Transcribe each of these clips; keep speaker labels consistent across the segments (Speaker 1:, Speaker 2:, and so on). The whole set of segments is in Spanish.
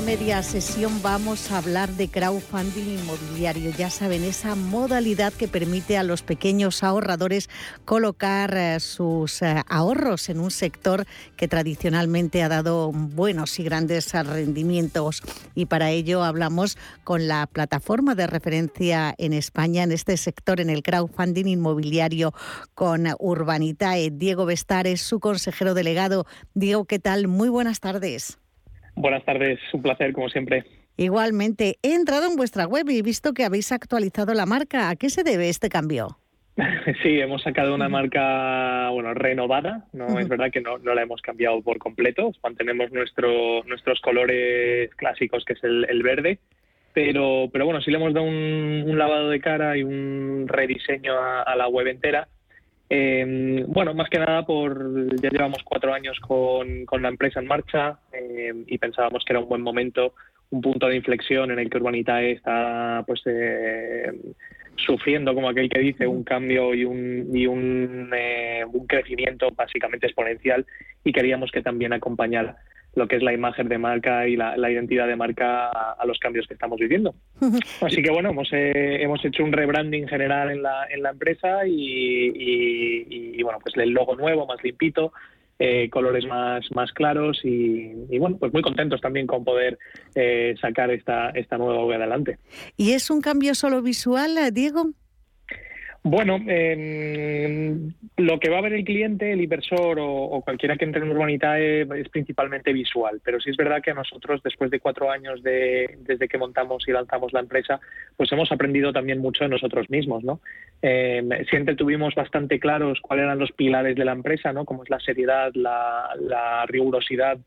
Speaker 1: Media sesión vamos a hablar de crowdfunding inmobiliario. Ya saben, esa modalidad que permite a los pequeños ahorradores colocar eh, sus eh, ahorros en un sector que tradicionalmente ha dado buenos y grandes rendimientos. Y para ello hablamos con la plataforma de referencia en España en este sector, en el crowdfunding inmobiliario, con Urbanitae. Diego Bestar es su consejero delegado. Diego, ¿qué tal? Muy buenas tardes.
Speaker 2: Buenas tardes, un placer como siempre.
Speaker 1: Igualmente, he entrado en vuestra web y visto que habéis actualizado la marca. ¿A qué se debe este cambio?
Speaker 2: Sí, hemos sacado una marca bueno renovada. No es verdad que no, la hemos cambiado por completo. Mantenemos nuestro, nuestros colores clásicos, que es el, verde, pero, pero bueno, sí le hemos dado un, lavado de cara y un rediseño a la web entera eh, bueno, más que nada por ya llevamos cuatro años con, la empresa en marcha em, y pensábamos que era un buen momento, un punto de inflexión en el que Urbanitae está pues eh, sufriendo, como aquel que dice, un cambio y un, y un, eh, un crecimiento básicamente exponencial y queríamos que también acompañara lo que es la imagen de marca y la, identidad de marca a, los cambios que estamos viviendo. Así que bueno, hemos, eh, hemos hecho un rebranding general en la, en la empresa y, bueno, pues el logo nuevo, más limpito, eh, colores más, más claros y, bueno, pues muy contentos también con poder eh, sacar esta, esta nueva web adelante.
Speaker 1: ¿Y es un cambio solo visual, Diego?
Speaker 2: Bueno, lo que va a ver el cliente, el inversor o, cualquiera que entre en Urbanitae es principalmente visual, pero sí es verdad que nosotros, después de cuatro años de, desde que montamos y lanzamos la empresa, pues hemos aprendido también mucho de nosotros mismos, ¿no? Em, siempre tuvimos bastante claros cuáles eran los pilares de la empresa, ¿no? Como es la seriedad, la, rigurosidad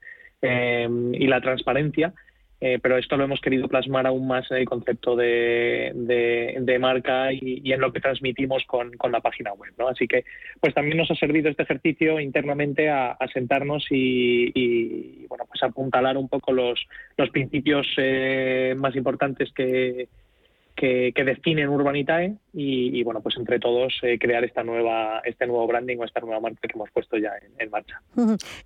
Speaker 2: em, y la transparencia. Eh, pero esto lo hemos querido plasmar aún más en el concepto de, de, marca y, en lo que transmitimos con, con, la página web. ¿no? Así que pues también nos ha servido este ejercicio internamente a, sentarnos y, y, bueno pues apuntalar un poco los, los principios eh, más importantes que, que, definen Urbanitae y, bueno, pues entre todos eh, crear esta nueva, este nuevo branding o esta nueva marca que hemos puesto ya en, marcha.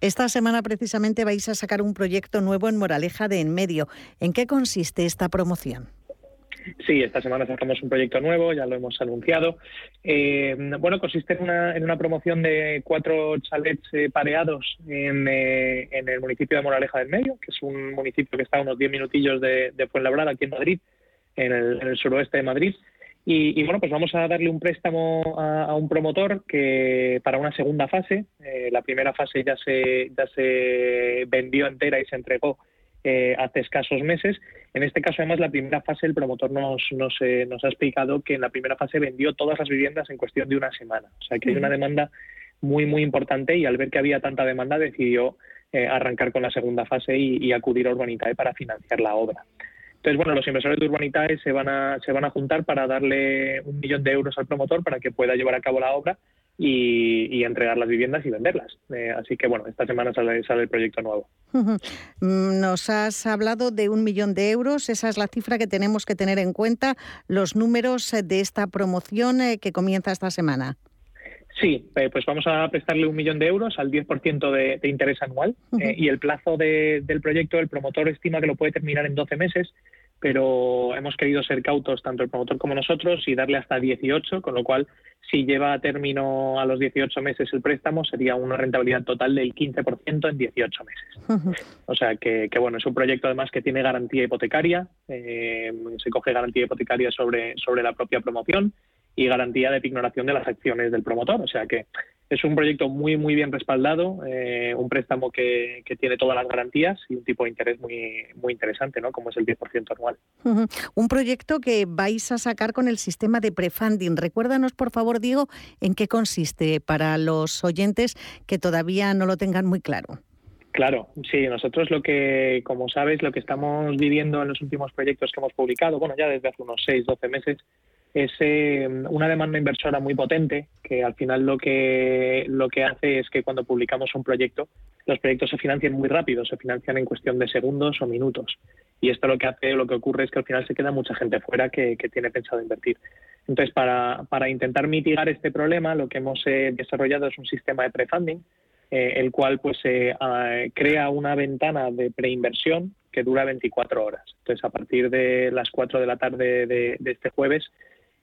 Speaker 1: Esta semana precisamente vais a sacar un proyecto nuevo en Moraleja de En Medio. ¿En qué consiste esta promoción?
Speaker 2: Sí, esta semana sacamos un proyecto nuevo, ya lo hemos anunciado. Eh, bueno, consiste en una, en una promoción de cuatro chalets eh, pareados en, en, el municipio de Moraleja del Medio, que es un municipio que está a unos 10 minutillos de, de Fuenlabrada, aquí en Madrid en el, suroeste de Madrid. Y, bueno, pues vamos a darle un préstamo a, un promotor que para una segunda fase, eh, la primera fase ya se, ya se vendió entera y se entregó eh, hace escasos meses. En este caso, además, la primera fase, el promotor nos, nos, eh, nos, ha explicado que en la primera fase vendió todas las viviendas en cuestión de una semana. O sea que hay una demanda muy, muy importante y al ver que había tanta demanda decidió arrancar con la segunda fase y, y acudir a Urbanitae para financiar la obra. Entonces, bueno, los inversores de Urbanitae se van a, se van a juntar para darle un millón de euros al promotor para que pueda llevar a cabo la obra y, entregar las viviendas y venderlas. Eh, así que, bueno, esta semana sale, sale el proyecto nuevo.
Speaker 1: Nos has hablado de un millón de euros. Esa es la cifra que tenemos que tener en cuenta. Los números de esta promoción eh, que comienza esta semana.
Speaker 2: Sí, eh, pues vamos a prestarle un millón de euros al 10% de, de interés anual eh, y el plazo del proyecto, el promotor estima que lo puede terminar en 12 meses, pero hemos querido ser cautos tanto el promotor como nosotros y darle hasta 18, con lo cual si lleva a término a los 18 meses el préstamo sería una rentabilidad total del 15% en 18 meses. O sea que, bueno, es un proyecto además que tiene garantía hipotecaria, eh, se coge garantía hipotecaria sobre, sobre la propia promoción y garantía de ignoración de las acciones del promotor. O sea que es un proyecto muy, muy bien respaldado, eh, un préstamo que, tiene todas las garantías y un tipo de interés muy, muy interesante, ¿no? como es el 10% anual.
Speaker 1: Un proyecto que vais a sacar con el sistema de prefunding. Recuérdanos, por favor, Diego, en qué consiste para los oyentes que todavía no lo tengan muy claro.
Speaker 2: Claro, sí, nosotros lo que, como sabes, lo que estamos viviendo en los últimos proyectos que hemos publicado, bueno, ya desde hace unos 6, 12 meses, es eh, una demanda inversora muy potente que al final lo que lo que hace es que cuando publicamos un proyecto los proyectos se financian muy rápido, se financian en cuestión de segundos o minutos y esto lo que hace lo que ocurre es que al final se queda mucha gente fuera que, tiene pensado invertir. Entonces para, para intentar mitigar este problema lo que hemos eh, desarrollado es un sistema de prefunding eh, el cual pues crea una ventana de preinversión que dura 24 horas. Entonces a partir de las 4 de la tarde de este jueves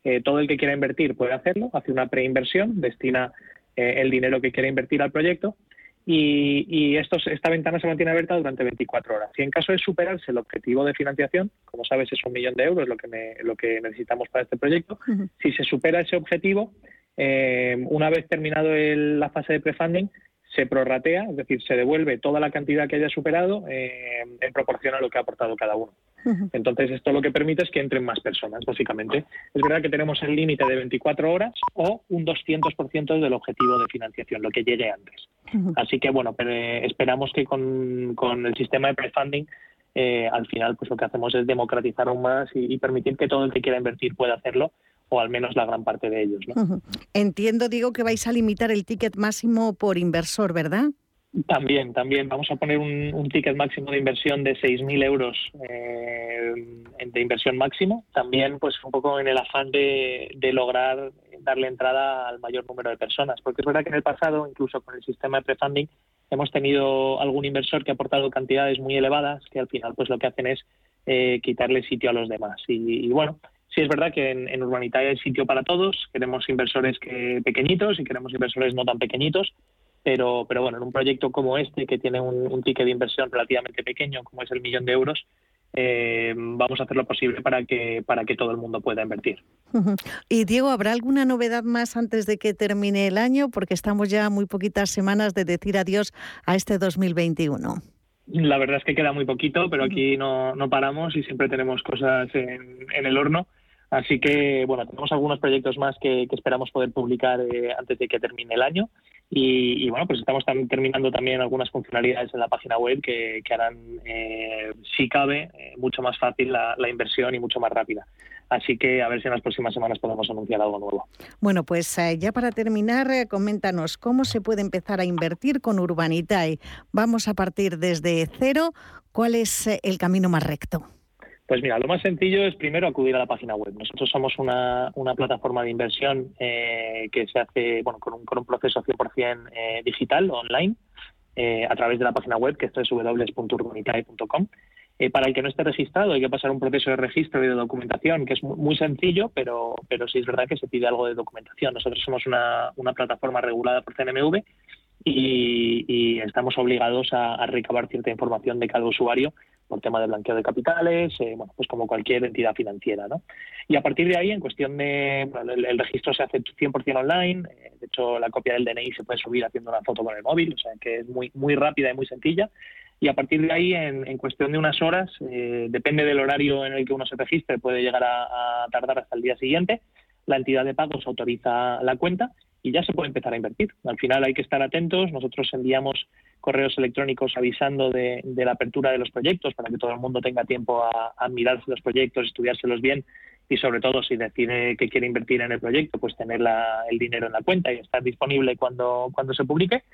Speaker 2: eh, todo el que quiera invertir puede hacerlo, hace una preinversión, destina eh, el dinero que quiere invertir al proyecto y, esta ventana se mantiene abierta durante 24 horas. Y en caso de superarse el objetivo de financiación, como sabes es un millón de euros lo que, lo que necesitamos para este proyecto, si se supera ese objetivo, eh, una vez terminado la fase de prefunding, se prorratea, es decir, se devuelve toda la cantidad que haya superado en proporción a lo que ha aportado cada uno. Entonces, esto lo que permite es que entren más personas, básicamente. Es verdad que tenemos el límite de 24 horas o un 200% del objetivo de financiación, lo que llegue antes. Así que, bueno, eh, esperamos que con, el sistema de prefunding eh, al final pues lo que hacemos es democratizar aún más y, permitir que todo el que quiera invertir pueda hacerlo o al menos la gran parte de ellos.
Speaker 1: Entiendo, digo, que vais a limitar el ticket máximo por inversor, ¿verdad?
Speaker 2: También, también. Vamos a poner un, ticket máximo de inversión de 6.000 euros eh, de inversión máximo. También, pues, un poco en el afán de, lograr darle entrada al mayor número de personas. Porque es verdad que en el pasado, incluso con el sistema de prefunding, hemos tenido algún inversor que ha aportado cantidades muy elevadas que al final, pues, lo que hacen es eh, quitarle sitio a los demás. y bueno, Sí, es verdad que en, en Urbanitae hay sitio para todos. Queremos inversores que pequeñitos y queremos inversores no tan pequeñitos. Pero, pero bueno, en un proyecto como este, que tiene un, ticket de inversión relativamente pequeño, como es el millón de euros, eh, vamos a hacer lo posible para que, para que todo el mundo pueda invertir.
Speaker 1: Y Diego, ¿habrá alguna novedad más antes de que termine el año? Porque estamos ya muy poquitas semanas de decir adiós a este 2021.
Speaker 2: La verdad es que queda muy poquito, pero aquí no, no paramos y siempre tenemos cosas en, en el horno. Así que, bueno, tenemos algunos proyectos más que, esperamos poder publicar eh, antes de que termine el año. Y, bueno, pues estamos terminando también algunas funcionalidades en la página web que, harán, eh, si cabe, eh, mucho más fácil la, inversión y mucho más rápida. Así que a ver si en las próximas semanas podemos anunciar algo nuevo.
Speaker 1: Bueno, pues ya para terminar, coméntanos cómo se puede empezar a invertir con Urbanitae. Vamos a partir desde cero. ¿Cuál es el camino más recto?
Speaker 2: Pues mira, lo más sencillo es primero acudir a la página web. Nosotros somos una, una plataforma de inversión eh, que se hace bueno, con, un, con un proceso 100% eh, digital, online, eh, a través de la página web que es www.urbanitae.com. para el que no esté registrado hay que pasar un proceso de registro y de documentación que es muy, sencillo, pero, pero sí es verdad que se pide algo de documentación. Nosotros somos una, una plataforma regulada por CNMV y, estamos obligados a, recabar cierta información de cada usuario por tema de blanqueo de capitales, eh, pues como cualquier entidad financiera, ¿no? Y a partir de ahí, en cuestión de, el, registro se hace 100% online, eh, de hecho la copia del DNI se puede subir haciendo una foto con el móvil, o sea que es muy, muy rápida y muy sencilla, y a partir de ahí, en, cuestión de unas horas, eh, depende del horario en el que uno se registre, puede llegar a, tardar hasta el día siguiente, la entidad de pagos autoriza la cuenta y ya se puede empezar a invertir. Al final hay que estar atentos. Nosotros enviamos correos electrónicos avisando de, la apertura de los proyectos para que todo el mundo tenga tiempo a, mirarse los proyectos, estudiárselos bien y sobre todo si decide que quiere invertir en el proyecto, pues tener el dinero en la cuenta y estar disponible cuando, cuando se publique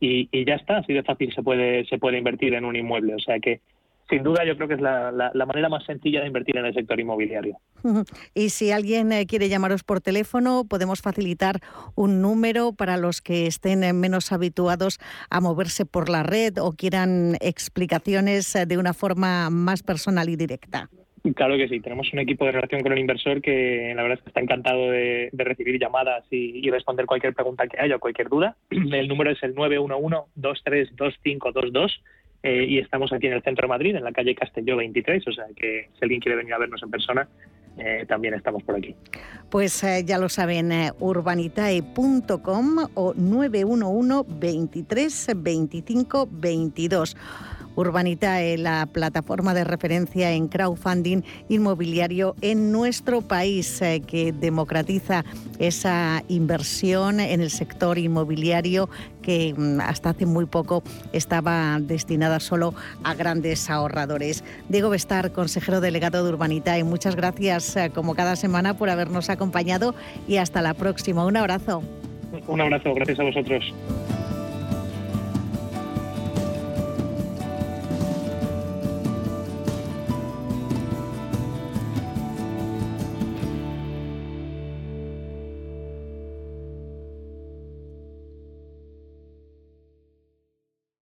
Speaker 2: y, y, ya está, así de fácil se puede, se puede invertir en un inmueble. O sea que sin duda yo creo que es la, manera más sencilla de invertir en el sector inmobiliario.
Speaker 1: Y si alguien eh, quiere llamaros por teléfono, podemos facilitar un número para los que estén eh, menos habituados a moverse por la red o quieran explicaciones eh, de una forma más personal y directa.
Speaker 2: Claro que sí, tenemos un equipo de relación con el inversor que la verdad es que está encantado de, recibir llamadas y, y, responder cualquier pregunta que haya o cualquier duda. El número es el 911-232522 eh, y estamos aquí en el centro de Madrid, en la calle Castelló 23, o sea que si alguien quiere venir a vernos en persona, eh, también estamos por aquí.
Speaker 1: Pues eh, ya lo saben, urbanitae.com o 911 23 25 22. Urbanitae, la plataforma de referencia en crowdfunding inmobiliario en nuestro país, eh, que democratiza esa inversión en el sector inmobiliario que mm, hasta hace muy poco estaba destinada solo a grandes ahorradores. Diego Bestar, consejero delegado de Urbanitae, muchas gracias eh, como cada semana por habernos acompañado y hasta la próxima. Un abrazo.
Speaker 2: Un abrazo, gracias a vosotros.